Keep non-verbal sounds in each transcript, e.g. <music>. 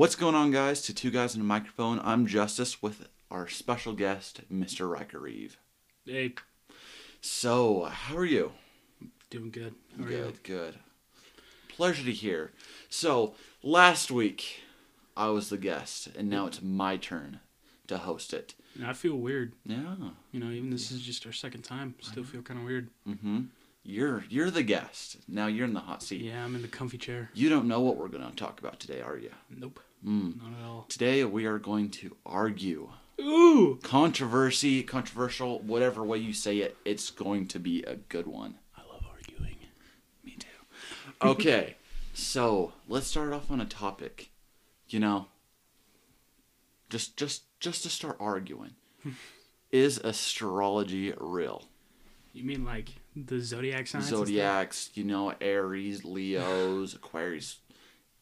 What's going on, guys? To two guys in a microphone. I'm Justice with our special guest, Mr. Riker Reeve. Hey, So, how are you? doing good. How are good, you? good. Pleasure to hear. So, last week I was the guest, and now it's my turn to host it. And I feel weird. Yeah. You know, even this is just our second time. Still feel kind of weird. Mm-hmm. You're you're the guest. Now you're in the hot seat. Yeah, I'm in the comfy chair. You don't know what we're going to talk about today, are you? Nope, Mm. not at all. Today we are going to argue. Ooh, Controversy, controversial, whatever way you say it, it's going to be a good one. I love arguing. Me too. Okay, <laughs> so let's start off on a topic. You know, just just just to start arguing, <laughs> is astrology real? You mean like the zodiac signs? Zodiacs, you know, Aries, Leos, Aquarius,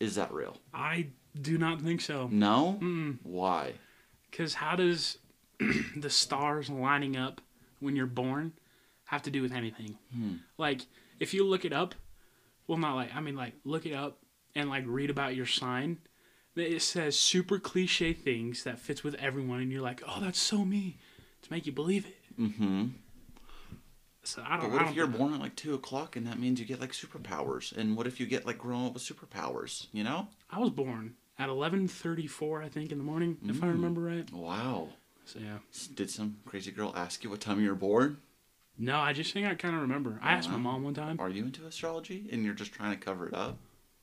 is that real? I do not think so. No. Mm. Why? Because how does <clears throat> the stars lining up when you're born have to do with anything? Hmm. Like, if you look it up, well, not like, I mean, like, look it up and, like, read about your sign. It says super cliche things that fits with everyone, and you're like, oh, that's so me, to make you believe it. Mm-hmm. So I But don't. what I if don't you're born at like two o'clock and that means you get like superpowers? And what if you get like grown up with superpowers? You know? I was born at 11:34, I think, in the morning, if I Mm. remember right. Wow. So yeah. Did some crazy girl ask you what time you were born? No, I just think I kind of remember. I asked my mom one time. Are you into astrology and you're just trying to cover it up?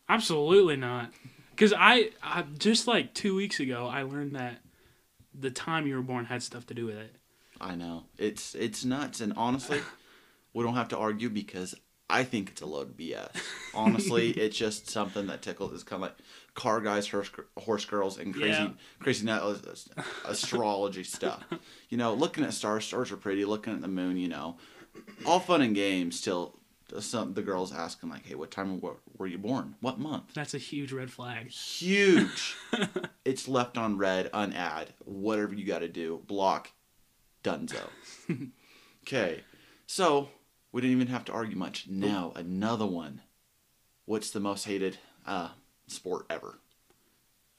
Absolutely not. Because I, I just like two weeks ago, I learned that the time you were born had stuff to do with it. I know it's it's nuts, and honestly, <laughs> we don't have to argue because I think it's a load of BS. <laughs> Honestly, it's just something that tickles. It's kind of like car guys, horse, horse girls, and crazy Yeah. crazy nut uh, astrology <laughs> stuff. You know, looking at stars, stars are pretty. Looking at the moon, you know, all fun and games till some the girls asking like, "Hey, what time were, were you born? What month?" That's a huge red flag. Huge. <laughs> it's left on red, unad, whatever you got to do, block, dunzo. Okay, so we didn't even have to argue much. Now another one. What's the most hated uh, sport ever?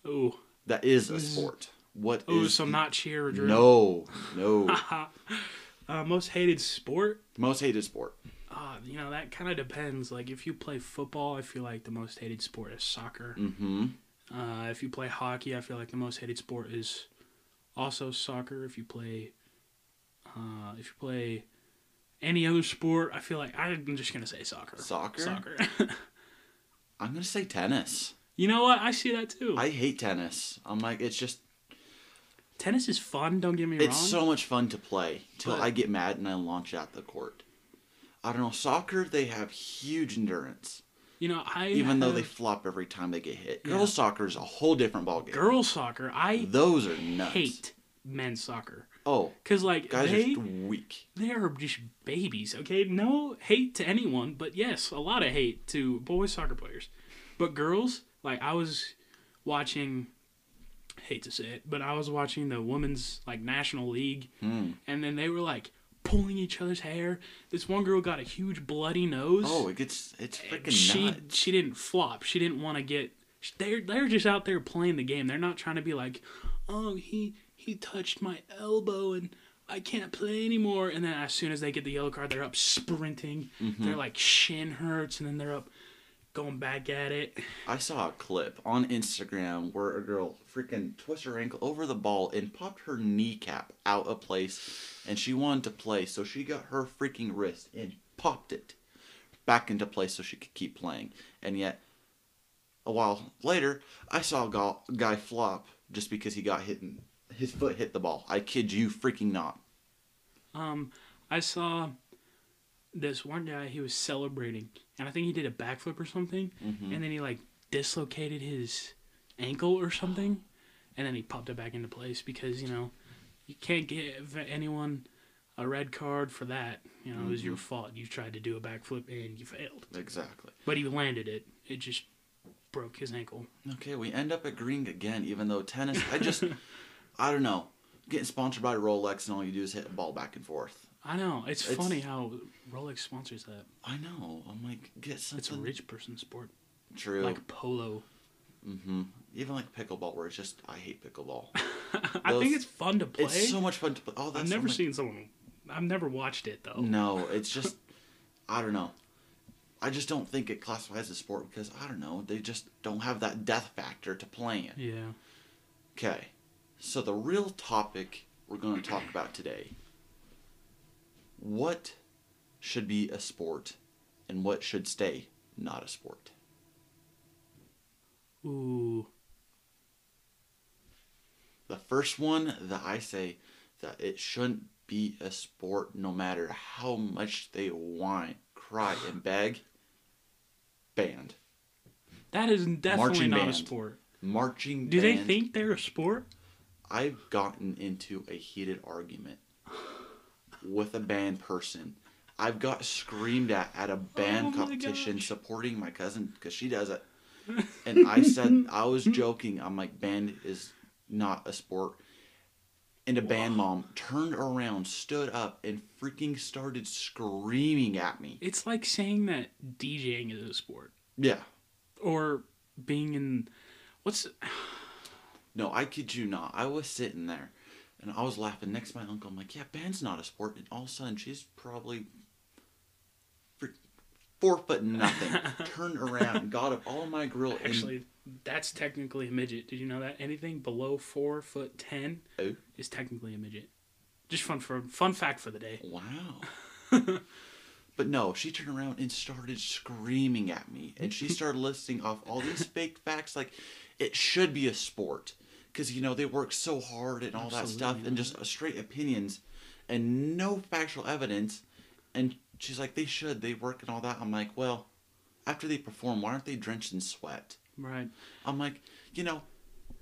Ooh. That is a sport. What Ooh, is so not cheer or drill. No, no. <laughs> uh, most hated sport? most hated sport. Uh, you know, that kind of depends. Like, if you play football, I feel like the most hated sport is soccer. Mm-hmm. Uh, if you play hockey, I feel like the most hated sport is also soccer. If you play, uh, if you play any other sport, I feel like I'm just gonna say soccer. Soccer? Soccer. <laughs> I'm gonna say tennis. you know what? I see that too. I hate tennis. I'm like, it's just, Tennis is fun. Don't get me it's wrong. so much fun to play till But- I get mad and I launch out the court. I don't know. Soccer, they have huge endurance, you know, I even though they flop every time they get hit. Yeah. Girls soccer is a whole different ballgame. girls soccer. I Those are nuts. hate men's soccer Oh, because like guys they are just weak. they are just babies. Okay, no hate to anyone, but yes, a lot of hate to boys soccer players. But girls, like I was watching. Hate to say it, but I was watching the women's like national league, Hmm. and then they were like pulling each other's hair. This one girl got a huge bloody nose. Oh, it gets it's freaking she nuts. she didn't flop. She didn't want to get. They're they're just out there playing the game. They're not trying to be like, oh he he touched my elbow and I can't play anymore. And then as soon as they get the yellow card, they're up sprinting. Mm-hmm. Their like shin hurts, and then they're up going back at it. I saw a clip on Instagram where a girl freaking twisted her ankle over the ball and popped her kneecap out of place, and she wanted to play, so she got her freaking wrist and popped it back into place so she could keep playing. And yet, a while later, I saw a guy flop just because he got hit and his foot hit the ball. I kid you freaking not. Um, I saw this one guy. He was celebrating, and I think he did a backflip or something. Mhm. and then he like dislocated his ankle or something, and then he popped it back into place because you know you can't give anyone a red card for that. You know, it was your fault. You tried to do a backflip and you failed, Exactly. but he landed it. It just broke his ankle. Okay, we end up at green again, even though tennis, I just, <laughs> I don't know. Getting sponsored by Rolex and all you do is hit a ball back and forth. I know it's, It's- funny how Rolex sponsors that. I know. I'm like, get It's a rich person sport, True. like polo. mm-hmm. Even like pickleball, where it's just I hate pickleball. <laughs> I Those- think it's fun to play. It's so much fun to play. Oh, that's I've never seen someone. I've never watched it though. No, <laughs> it's just I don't know. I just don't think it classifies as a sport because I don't know. They just don't have that death factor to playing. Yeah. Okay, so the real topic we're going to talk about today: what should be a sport, and what should stay not a sport. Ooh. The first one that I say that it shouldn't be a sport no matter how much they whine, cry, <sighs> and beg. Band. That is definitely Marching not band. a sport. Marching Do they think they're a sport? I've gotten into a heated argument with a band person. I've got screamed at at a band Oh competition gosh. supporting my cousin because she does it. <laughs> And I said, I was joking. I'm like, band is not a sport. And a band mom turned around, stood up, and freaking started screaming at me. It's like saying that DJing is a sport Yeah. or being in what's No, I kid you not. I was sitting there and I was laughing next to my uncle. I'm like, yeah, band's not a sport. And all of a sudden, she's probably four foot nothing. <laughs> turned around, got up all my grill. and- actually that's technically a midget. Did you know that? Anything below four foot ten Oh. is technically a midget. Just fun for fun fact for the day. Wow. <laughs> but no, she turned around and started screaming at me. And she started listing off all these fake facts like it should be a sport. Because, you know, they work so hard and all that stuff and just straight opinions and no factual evidence. And she's like, they should, they work and all that. I'm like, well, after they perform, why aren't they drenched in sweat? Right. I'm like, you know,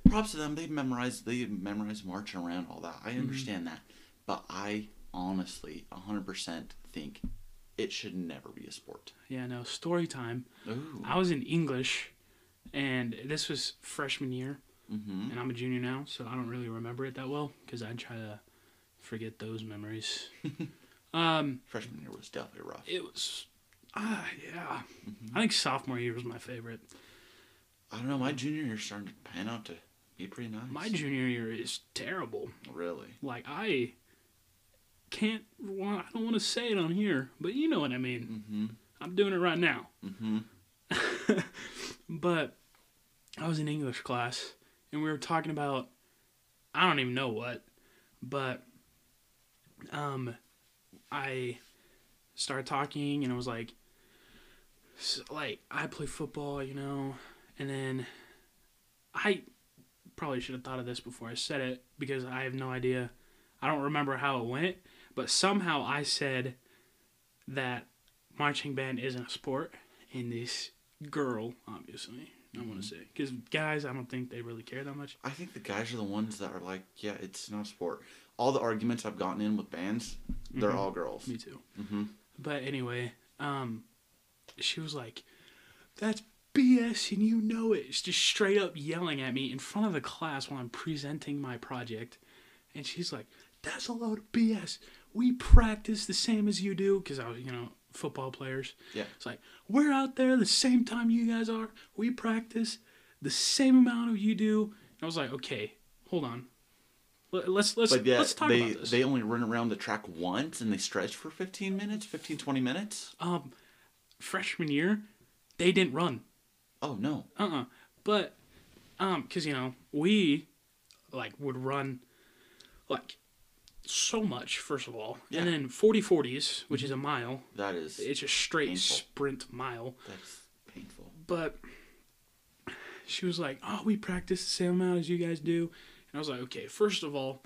props to them. They memorize, they memorize marching around, all that. I mm-hmm. understand that, but I honestly, hundred percent think it should never be a sport. Yeah, no, story time. Ooh. I was in English and this was freshman year Mm-hmm. and I'm a junior now, so I don't really remember it that well because I try to forget those memories. <laughs> um, Freshman year was definitely rough. it was, ah, yeah. I think sophomore year was my favorite. I don't know. My junior year starting to pan out to be pretty nice. My junior year is terrible. really. Like I can't. I don't want to say it on here, but you know what I mean. Mm-hmm. I'm doing it right now. Mm-hmm. <laughs> But I was in English class and we were talking about I don't even know what, but um I started talking and it was like s like I play football, you know, and then I probably should have thought of this before I said it because I have no idea. I don't remember how it went, but somehow I said that marching band isn't a sport and this girl, obviously, I want to say, because guys, I don't think they really care that much. I think the guys are the ones that are like, yeah, it's not a sport. All the arguments I've gotten in with bands, they're Mhm. all girls. Me too. Mm-hmm. But anyway, um, she was like, "That's BS, and you know it." She's just straight up yelling at me in front of the class while I'm presenting my project, and she's like, "That's a load of BS. We practice the same as you do, because I was, you know, football players. Yeah. It's like we're out there the same time you guys are. We practice the same amount of you do." And I was like, "Okay, hold on." Let- Let's let's But yeah, let's talk they about this. they only run around the track once and they stretch for 15 minutes, 15, 20 minutes. um, freshman year, they didn't run. Oh no. Uh uh But, um, cause you know we, like, would run, like, so much first of all, Yeah. and then 40 40s, which is a mile. That is It's a straight Painful. sprint mile. that's painful. But she was like, "Oh, we practice the same amount as you guys do," and I was like, "Okay, first of all."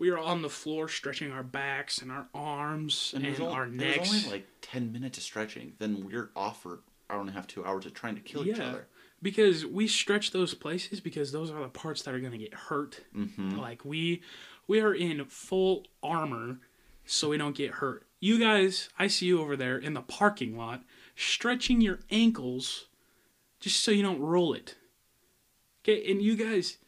We are on the floor stretching our backs and our arms and, there's, our only, necks. there's only like 10 minutes of stretching. Then we're off for hour and a half, two hours of trying to kill each Yeah. other. because we stretch those places because those are the parts that are going to get hurt Mm-hmm. like we we are in full armor so we don't get hurt you guys i see you over there in the parking lot stretching your ankles just so you don't roll it okay and you guys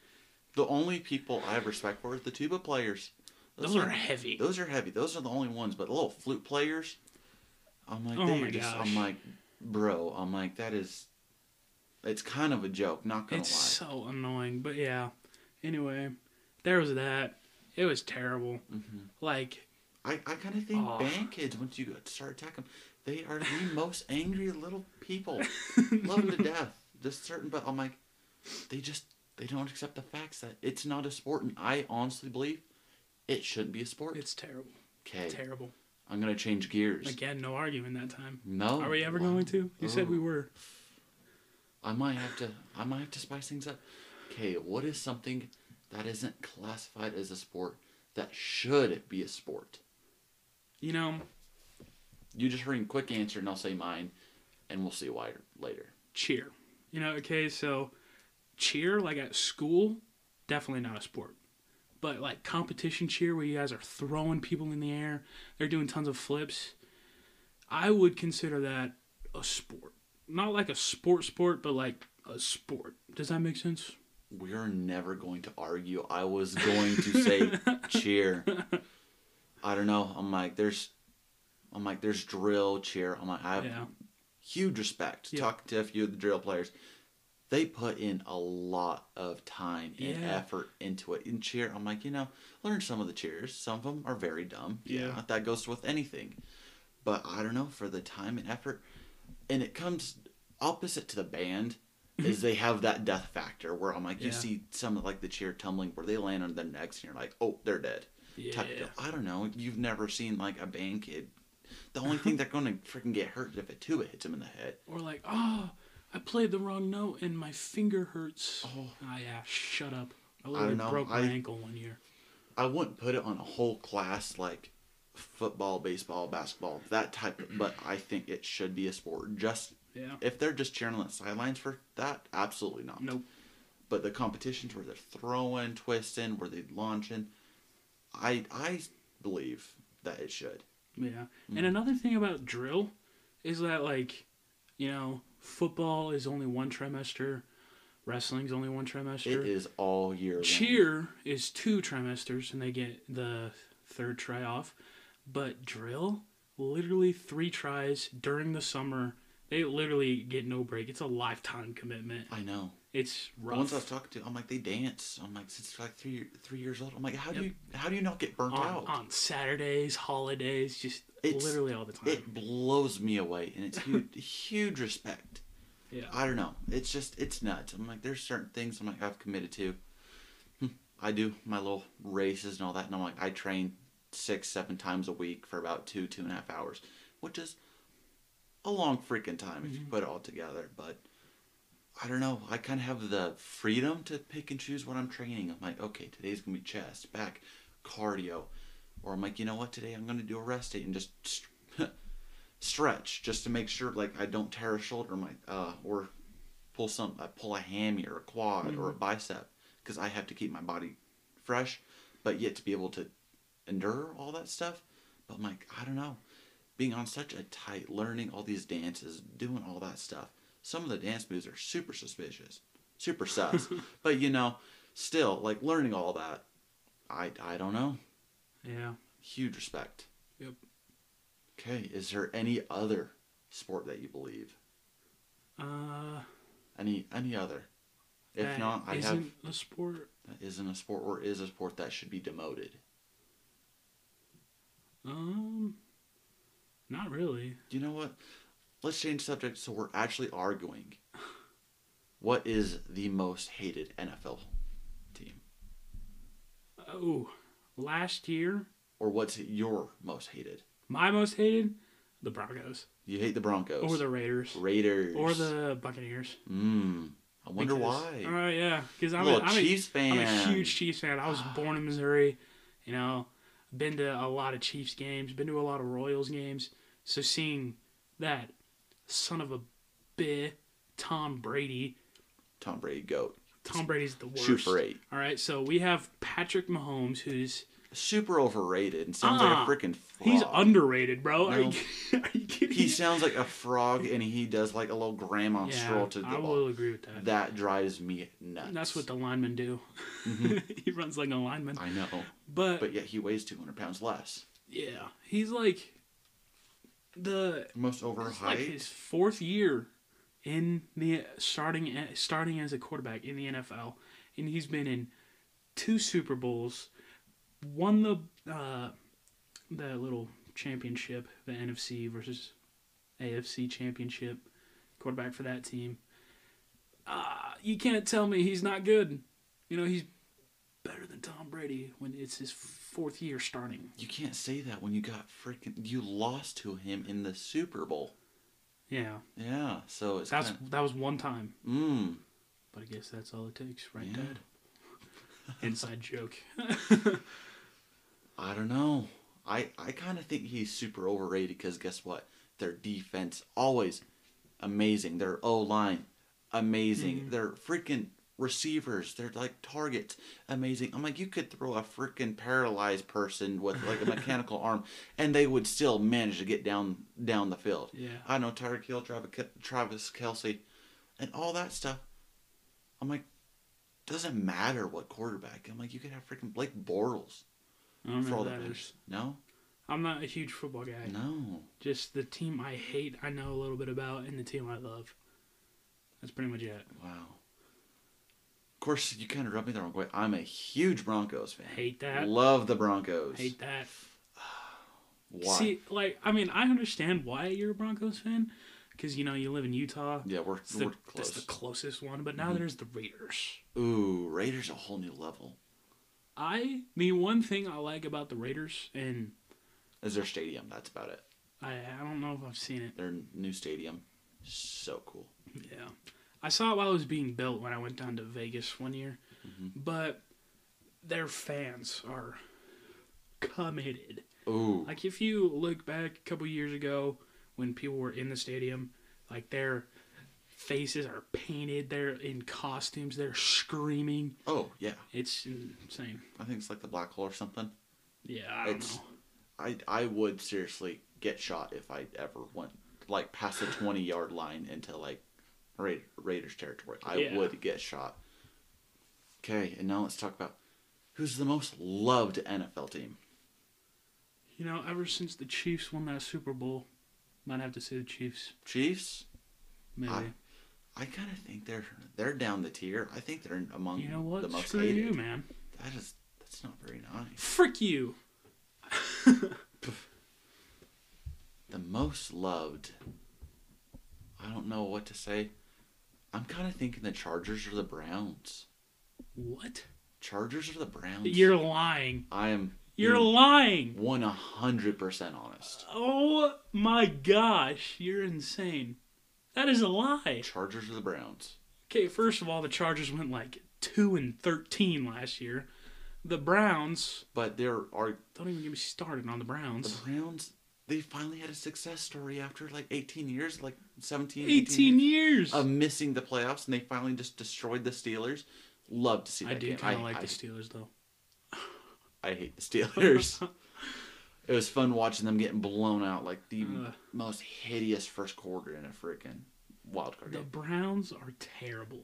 The only people I have respect for is the tuba players. those are heavy Those are heavy. Those are the only ones. But the little flute players, I'm like, Oh they my are just. gosh. I'm like, bro. I'm like, that is. It's kind of a joke, not gonna It's lie. so annoying. But yeah. Anyway, there was that. It was terrible. Mhm. Like, I, I kind of think Oh. band kids, once you start attacking them, they are the <laughs> most angry little people. <laughs> Love them to death. Just certain, but I'm like, they just they don't accept the facts that it's not a sport, and I honestly believe it shouldn't be a sport. it's terrible. Okay, Terrible. I'm gonna change gears. Again, no arguing that time. No, Are we ever wow. going to? You said we Oh. were. I might have to. I might have to spice things up. Okay, what is something that isn't classified as a sport that should be a sport? You know, You just ring quick answer, and I'll say mine, and we'll see why later. cheer. You know, okay, so cheer, like at school, definitely not a sport. But like competition cheer, where you guys are throwing people in the air, they're doing tons of flips, I would consider that a sport. Not like a sport sport, but like a sport. Does that make sense? We're never going to argue. I was going to say <laughs> cheer. I don't know. I'm like, there's, I'm like, there's drill, cheer. I'm like, I have Yeah. huge respect. Yeah. Talking to a few of the drill players, they put in a lot of time and Yeah. effort into it. In cheer, I'm like, you know, learn some of the cheers. Some of them are very dumb. Yeah. that goes with anything. But I don't know for the time and effort, and it comes opposite to the band. Is they have that death factor where I'm like, you Yeah. see some of like the chair tumbling where they land on their necks and you're like, oh, they're dead Yeah. type. I don't know. You've never seen like a band kid. The only thing <laughs> they're gonna freaking get hurt is if a tuba hits him in the head. Or like, oh, I played the wrong note and my finger hurts. Oh. Ah, yeah, shut up. I I literally don't know, broke my I- ankle one year. I wouldn't put it on a whole class like football, baseball, basketball, that type. Of, but I think it should be a sport. Just Yeah. if they're just cheering on the sidelines for that, absolutely not. Nope. But the competitions where they're throwing, twisting, where they're launching, I I believe that it should. Yeah. Mm. And another thing about drill is that like, you know, football is only one trimester, wrestling's only one trimester. It is all year. long. Cheer is two trimesters and they get the third try off. But drill, literally three tries during the summer. They literally get no break. It's a lifetime commitment. I know. It's The ones I rough. was talking to, I'm like, they dance. I'm like, since like three three years old. I'm like, how do you how do you not get burnt On, out? on Saturdays, holidays, just It's- literally all the time. It blows me away, and it's huge, <laughs> huge respect. yeah. I don't know. It's just it's nuts. I'm like, there's certain things I'm like I've committed to. Hmm. I do my little races and all that, and I'm like, I train six, seven times a week for about two, two and a half hours, which is a long freaking time if you Mhm. put it all together. But I don't know. I kind of have the freedom to pick and choose what I'm training. I'm like, okay, today's gonna be chest, back, cardio, or I'm like, you know what, today I'm gonna do a rest day and just st- <laughs> stretch just to make sure like I don't tear a shoulder, my uh, or pull some, I pull a hammy or a quad or a bicep because I have to keep my body fresh, but yet to be able to endure all that stuff. But I'm like, I don't know, being on such a tight, learning all these dances, doing all that stuff. Some of the dance moves are super suspicious, super sus. <laughs> but you know, still like learning all that. I I don't know. Yeah. Huge respect. Yep. Okay, is there any other sport that you believe? Uh, Any any other? If not, I have isn't a sport. that isn't a sport or is a sport that should be demoted. Um, not really. Do you know what? Let's change subject so we're actually arguing. What is the most hated NFL team? Oh, last year, Or what's your most hated? my most hated, the Broncos You hate the Broncos. or the Raiders Raiders. or the Buccaneers. Mmm. I wonder Because- why. Oh yeah, because I'm, a, a I'm, a, Chiefs fan. I'm a huge Chiefs fan. I was ah. born in Missouri. You know, been to a lot of Chiefs games. Been to a lot of Royals games. So seeing that son of a bitch, Tom Brady. Tom Brady goat. Tom Brady's the worst. Shoot for eight. All right, so we have Patrick Mahomes, who's Super overrated and sounds Ah, like a freaking frog. he's underrated, bro. Are, you, <laughs> are you kidding? He sounds like a frog and he does like a little grandma yeah, stroll to the I ball. will agree with that. That drives me nuts. That's what the linemen do. Mhm. <laughs> he runs like a lineman. I know. But, But yet he weighs 200 pounds less. yeah, he's like the Most it's like his fourth year in the starting starting as a quarterback in the NFL, and he's been in two Super Bowls, won the uh, the little championship, the NFC versus AFC championship, quarterback for that team. Uh, you can't tell me he's not good. You know, he's better than Tom Brady when it's his fourth year starting. You can't say that when you got freaking you lost to him in the Super Bowl. Yeah, Yeah, so it's that's kind that was one time, mm, but I guess that's all it takes, right, Yeah. Dad? <laughs> Inside joke. <laughs> I don't know. I I kind of think he's super overrated because guess what? Their defense always amazing. Their O line amazing. Mhm. Their freaking receivers, they're like targets amazing. I'm like you could throw a freaking paralyzed person with like a mechanical <laughs> arm and they would still manage to get down down the field. Yeah. I know Tyreek Hill, Travis, Travis Kelce, and all that stuff. I'm like, doesn't matter what quarterback. I'm like, you could have freaking Blake Bortles for all the that players. No, I'm not a huge football guy. no. Just the team I hate, I know a little bit about, and the team I love. That's pretty much it. Wow. Of course, you kind of rubbed me the wrong way. I'm a huge Broncos fan. Hate that. Love the Broncos. Hate that. <sighs> Why? See, like, I mean, I understand why you're a Broncos fan, because you know you live in Utah. yeah, we're, It's the, we're that's close. the closest one, but now Mhm. there's the Raiders. Ooh, Raiders a whole new level. I the one thing I like about the Raiders, and Is their stadium? That's about it. I I don't know if I've seen it. Their new stadium, so cool. Yeah, I saw it while it was being built when I went down to Vegas one year, Mhm. but their fans are committed. Ooh, Like if you look back a couple years ago when people were in the stadium, like their faces are painted, they're in costumes, they're screaming. oh yeah. It's insane. I think it's like the black hole or something. Yeah, I don't It's- know. I I would seriously get shot if I ever went like past the twenty yard line into like Ra- Raiders territory. I Yeah. would get shot. Okay, and now let's talk about who's the most loved NFL team. You know, ever since the Chiefs won that Super Bowl, might have to say the Chiefs. Chiefs. Maybe. I- I kind of think they're they're down the tier. I think they're among you know what? the most Screw hated. you, man. That is that's not very nice. Frick you. <laughs> The most loved. I don't know what to say. I'm kind of thinking the Chargers or the Browns. What? Chargers or the Browns? You're lying. I am. You're lying. one hundred percent honest. Oh my gosh, you're insane. That is a lie. Chargers or the Browns? Okay, first of all, the Chargers went like 2 and 13 last year. The Browns, But there are don't even get me started on the Browns. the Browns. They finally had a success story after like 18 years, like 17, 18, 18 years of missing the playoffs, and they finally just destroyed the Steelers. Love to see that I do kind of like I, the Steelers though. I hate the Steelers. <laughs> it was fun watching them getting blown out like the Ugh. most hideous first quarter in a freaking wild card game. The game. Browns are terrible.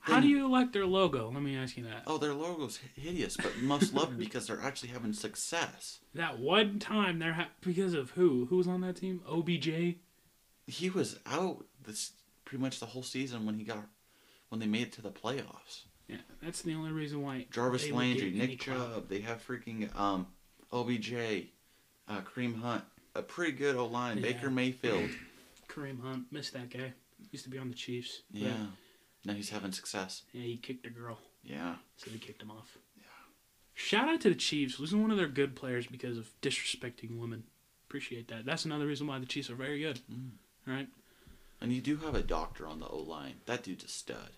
How do you like their logo? Let me ask you that. Oh, their logo's hideous, but most loved because they're actually having success. <laughs> That one time they're ha- because of who? Who was on that team? OBJ. He was out this pretty much the whole season when he got when they made it to the playoffs. Yeah, that's the only reason why. Jarvis they Landry, Nick. Chubb, they have freaking um, OBJ, uh, Kareem Hunt, a pretty good O line. Yeah. Baker Mayfield, Kareem Hunt, missed that guy. Used to be on the Chiefs. yeah. Now he's having success. yeah, he kicked a girl, Yeah. so they kicked him off. Yeah. Shout out to the Chiefs, losing one of their good players because of disrespecting women. Appreciate that. That's another reason why the Chiefs are very good. Mm. All right. And you do have a doctor on the O line. That dude's a stud.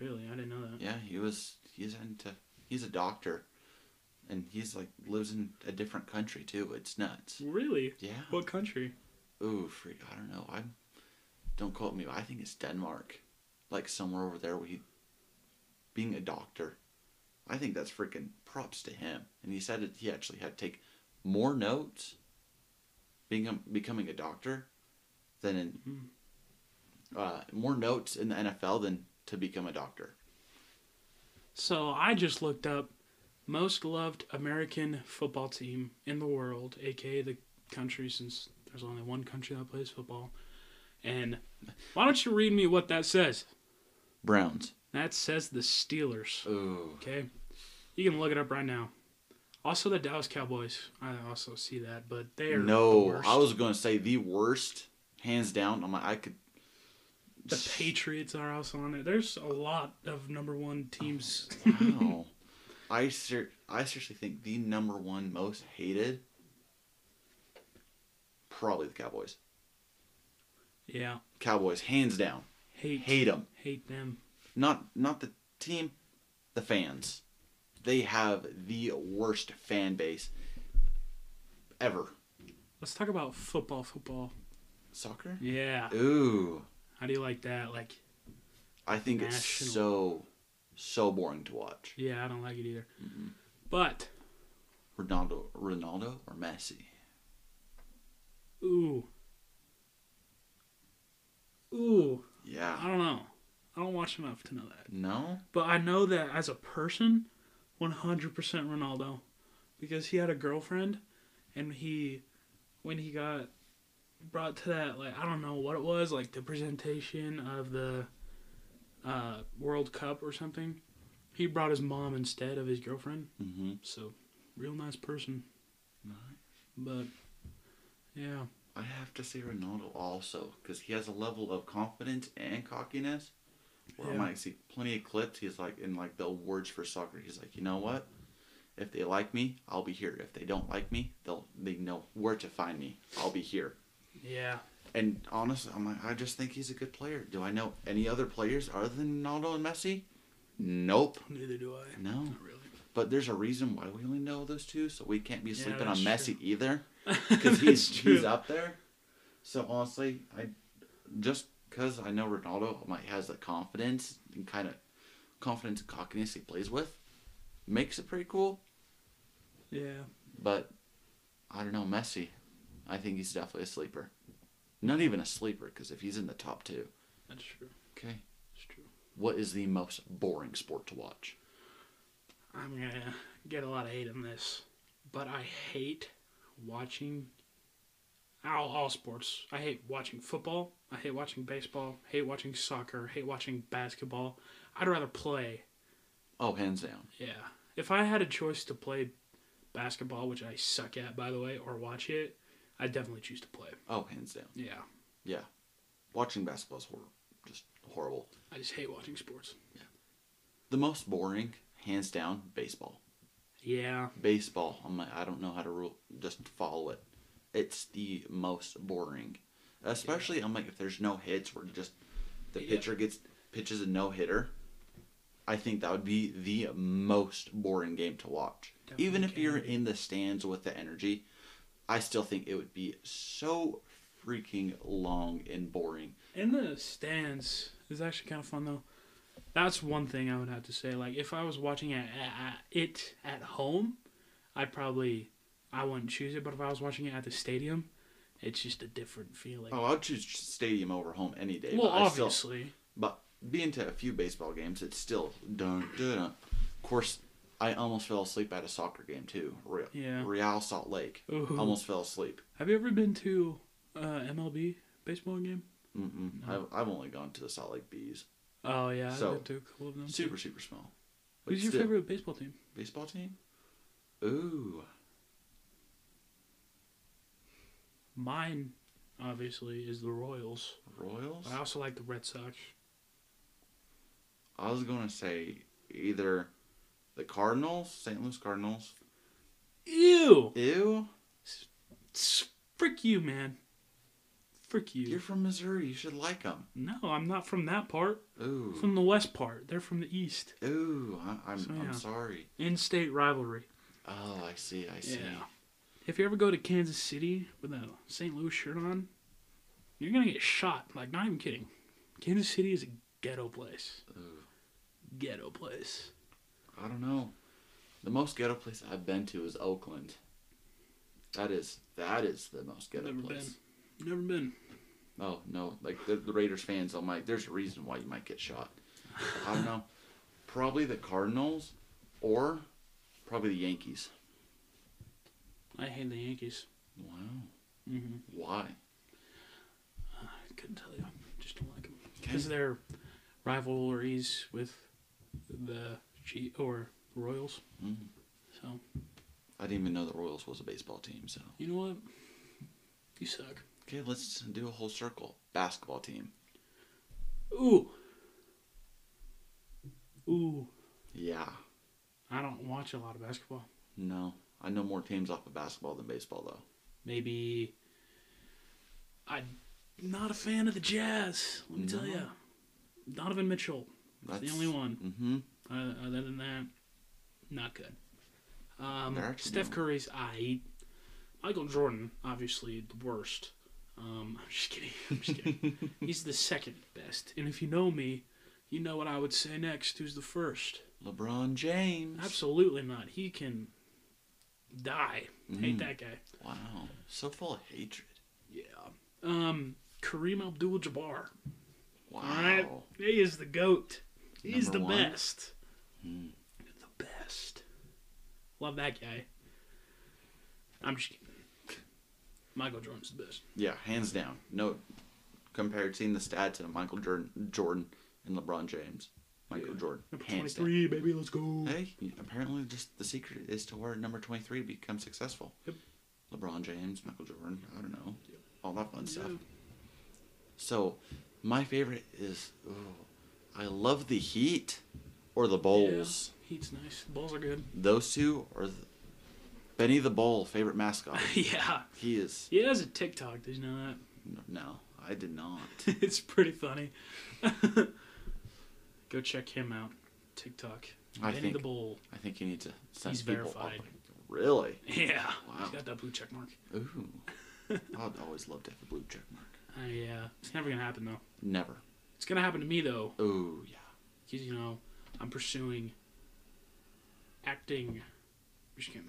Really, I didn't know that. Yeah, he was. He's into. He's a doctor, and he's like lives in a different country too. It's nuts. Really? Yeah. What country? Ooh, freak! I don't know. I don't quote me. But I think it's Denmark, like somewhere over there. Where he being a doctor. I think that's freaking props to him. And he said that he actually had to take more notes being a, becoming a doctor than in Hmm. uh, more notes in the NFL than to become a doctor. So I just looked up most loved American football team in the world, aka the country, since there's only one country that plays football. And why don't you read me what that says? Browns. That says the Steelers. Ooh. Okay, you can look it up right now. Also, the Dallas Cowboys. I also see that, but they are the No, worst. I was gonna say the worst, hands down. I'm like, I could. The Patriots are also on it. There's a lot of number one teams. Oh, wow. <laughs> I ser- I seriously think the number one most hated, probably the Cowboys. yeah, Cowboys, hands down, hate hate them. hate them. Not not the team, the fans. They have the worst fan base ever. Let's talk about football. Football. Soccer. Yeah. Ooh, How do you like that? Like, I think it's so so boring to watch. yeah, I don't like it either. Mhm. But Ronaldo, Ronaldo or Messi. ooh, ooh, Yeah. I don't know. I don't watch enough to know that. No. But I know that as a person, 100% Ronaldo. Because he had a girlfriend, and he, when he got brought to that, like, I don't know what it was, like the presentation of the uh, World Cup or something, he brought his mom instead of his girlfriend. Mm-hmm. So, real nice person. But, yeah. I have to say Ronaldo also because he has a level of confidence and cockiness. Where I might see plenty of clips. He's like in like the awards for soccer. He's like, you know what? If they like me, I'll be here. If they don't like me, they'll they know where to find me. I'll be here. Yeah. And honestly, I'm like, I just think he's a good player. Do I know any other players other than Ronaldo and Messi? Nope. Neither do I. No. Not really. But there's a reason why we only know those two, so we can't be Yeah, sleeping on Messi true. either. <laughs> because he's true. he's up there. So honestly, I just because I know Ronaldo might has the confidence and kind of confidence and cockiness he plays with, makes it pretty cool. Yeah. But I don't know Messi. I think he's definitely a sleeper. Not even a sleeper because if he's in the top two, That's true. okay. That's true. What is the most boring sport to watch? I'm gonna get a lot of hate on this, but I hate watching all, all sports. I hate watching football. I hate watching baseball. Hate watching soccer. Hate watching basketball. I'd rather play. Oh, hands down. Yeah. If I had a choice to play basketball, which I suck at by the way, or watch it, I'd definitely choose to play. Oh, hands down. Yeah. Yeah, watching basketball is hor- just horrible. I just hate watching sports. The most boring, hands down, baseball. Yeah. baseball. I'm like, I don't know how to rule, just follow it. It's the most boring, especially I'm like if there's no hits where just the Yeah. pitcher gets pitches a no hitter. I think that would be the most boring game to watch. Definitely Even if can you're in the stands with the energy, I still think it would be so freaking long and boring. In the stands is actually kind of fun though. That's one thing I would have to say. Like if I was watching it at, it at home, I'd probably I wouldn't choose it. But if I was watching it at the stadium, it's just a different feeling. Oh, I'd choose stadium over home any day. well, but I still- obviously, But being to a few baseball games, it's still dun. dun. Of course, I almost fell asleep at a soccer game too. Real, Yeah. Real Salt Lake. Ooh. Almost fell asleep. have you ever been to uh, MLB baseball game? Mm-mm. No. I've, I've only gone to the Salt Lake Bees. Oh yeah, I've So, been to a couple of them. too. Super super small. But Who's your still, favorite baseball team? baseball team? Ooh, Mine, obviously, is the Royals. Royals. But I also like the Red Sox. I was gonna say either the Cardinals, St. Louis Cardinals. Ew! Ew, Frick you, man. Frick you. you're from Missouri. You should like them. No, I'm not from that part. Ooh, From the west part. They're from the east. ooh. I, I'm So, yeah. I'm sorry. In-state rivalry. Oh, I see. I see. Yeah. If you ever go to Kansas City with a St. Louis shirt on, you're gonna get shot. Like, not even kidding. Kansas City is a ghetto place. Ooh. Ghetto place. I don't know. The most ghetto place I've been to is Oakland. That is that is the most ghetto Never place. Never been. Oh no, like the, the Raiders fans, I'm like, there's a reason why you might get shot. I don't know. <laughs> Probably the Cardinals, or probably the Yankees. I hate the Yankees. Wow. hmm Why? I couldn't tell you. I just don't like them because they're rivalries with the G or Royals. Mm. So I didn't even know the Royals was a baseball team. So you know what? You suck. okay, let's do a whole circle. Basketball team. Ooh. Ooh. Yeah. I don't watch a lot of basketball. No, I know more teams off of basketball than baseball though. Maybe I'm not a fan of the Jazz. Let me tell you, Donovan Mitchell. That's the only one. Mm-hmm. Uh, other than that, not good. Um, Steph Curry's I. Michael Jordan, obviously the worst. Um, <laughs> I'm just kidding. <laughs> I'm just kidding. <laughs> He's the second best. And if you know me, you know what I would say next. Who's the first? LeBron James. Absolutely not. He can die. Hate Mm. that guy. Wow. So full of hatred. Yeah. Um, Kareem Abdul-Jabbar. Wow. All right, he is the goat. He's Number the one? best. Mm. The best. Love that guy. I'm just kidding. Michael Jordan's the best. Yeah, hands down. No, compared seeing the stats of Michael Jordan, Jordan and LeBron James. Michael Yeah. Jordan. Number hands down. 23, baby, let's go. Hey, apparently just the secret is to wear number 23 to become successful. Yep. LeBron James, Michael Jordan, I don't know. Yep. All that fun stuff. So, my favorite is, ooh, I love the Heat or the Bulls. Heat's nice. Bulls are good. Those two are the, Benny the Bull favorite mascot. <laughs> yeah. he is. He has a TikTok. Did you know that? No, I did not. <laughs> it's pretty funny. <laughs> Go check him out. TikTok. I Benny think- the Bull. I think you need to send He's people verified. Up. Really? Yeah. Wow. He's got that blue check mark. Ooh. I'd always love to have a blue check mark. Uh, yeah. It's never going to happen, though. Never. It's going to happen to me, though. Ooh, yeah. Because, you know, I'm pursuing acting. Just kidding.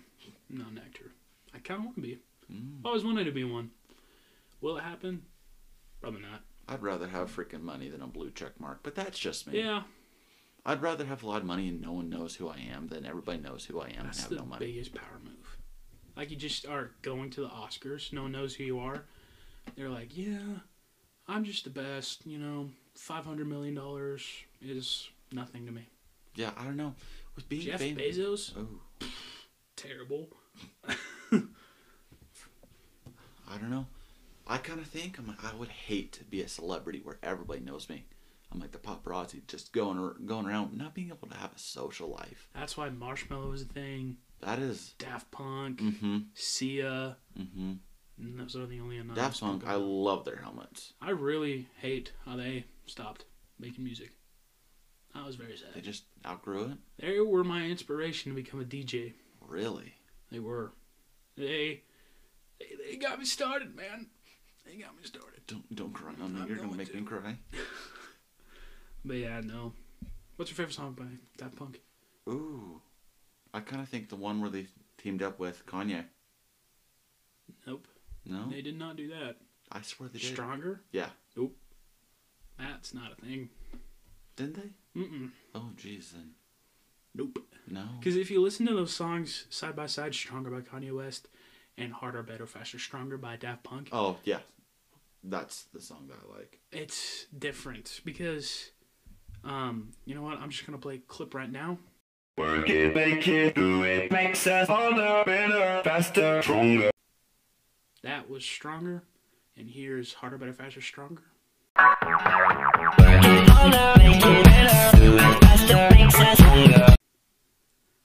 I'm not an actor. I kind of want to be. Mm. Always wanted to be one. Will it happen? Probably not. I'd rather have freaking money than a blue check mark, but that's just me. Yeah, I'd rather have a lot of money and no one knows who I am than everybody knows who I am that's and have the no money. biggest power move. Like you just are going to the Oscars. No one knows who you are. They're like, yeah, I'm just the best. You know, five hundred million dollars is nothing to me. Yeah, I don't know. With being Jeff famous. Bezos, Oh, terrible. <laughs> I don't know. I kind of think I'm like, I would hate to be a celebrity where everybody knows me. I'm like the paparazzi, just going going around, not being able to have a social life. That's why Marshmello is a thing. That is. Daft Punk, Mm-hmm. Sia, Mm-hmm. and those are the only anonymous Daft Punk, people. I love their helmets. I really hate how they stopped making music. I was very sad. They just outgrew it. They were my inspiration to become a DJ. Really? They were. They, they, they got me started, man. They got me started. Don't don't cry on me. I'm You're gonna make to. me cry. <laughs> But yeah, no. What's your favorite song by Daft Punk? Ooh, I kind of think the one where they teamed up with Kanye. Nope. No, They did not do that. I swear they did. Stronger? Yeah, Nope. That's not a thing. didn't they? Mm-mm. Oh, jeez, then Nope. no. Because if you listen to those songs side by side, Stronger by Kanye West and Harder, Better, Faster, Stronger by Daft Punk, Oh yeah, that's the song that I like. it's different because, um, you know what? I'm just gonna play a clip right now. Work it, make it, do it, makes us harder, better, faster, stronger. That was Stronger, and here's Harder, Better, Faster, Stronger.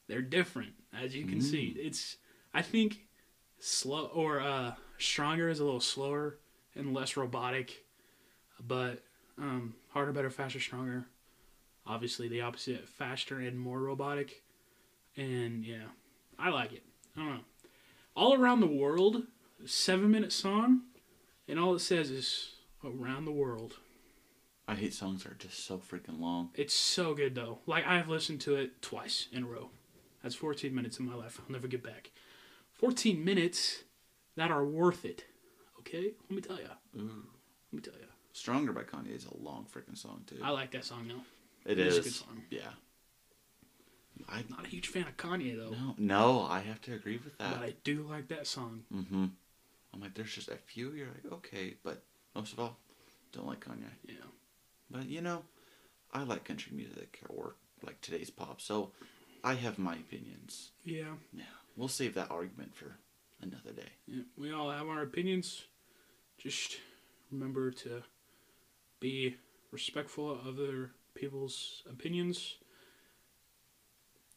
They're different, as you can see. It's I think slow or uh, Stronger is a little slower and less robotic, but um, Harder, Better, Faster, Stronger. Obviously, the opposite, faster and more robotic. And yeah, I like it. I don't know. All around the world, seven minute song, and all it says is around the world. I hate songs that are just so freaking long. It's so good though. Like I've listened to it twice in a row. That's 14 minutes in my life. I'll never get back. 14 minutes that are worth it. Okay, let me tell you. Ooh, Let me tell you. "Stronger" by Kanye is a long freaking song too. I like that song though. It It is is. a good song. Yeah. I'm Not a huge fan of Kanye though, no no. I have to agree with that. but I do like that song. Mm-hmm. I'm like, there's just a few. You're like, okay, but most of all, don't like Kanye. Yeah. But you know, I like country music or like today's pop, so I have my opinions. Yeah. Yeah, we'll save that argument for another day. Yeah, we all have our opinions. Just remember to be respectful of other people's opinions.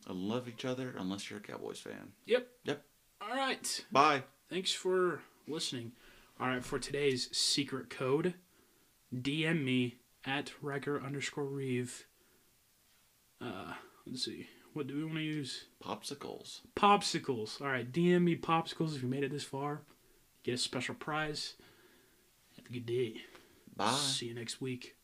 And love each other unless you're a Cowboys fan. Yep. Yep. All right. Bye. Thanks for listening. All right, for today's secret code, DM me at Riker underscore Reeve. Uh, let's see. What do we want to use? Popsicles. Popsicles. All right, DM me popsicles if you made it this far. Get a special prize. Have a good day. Bye. See you next week.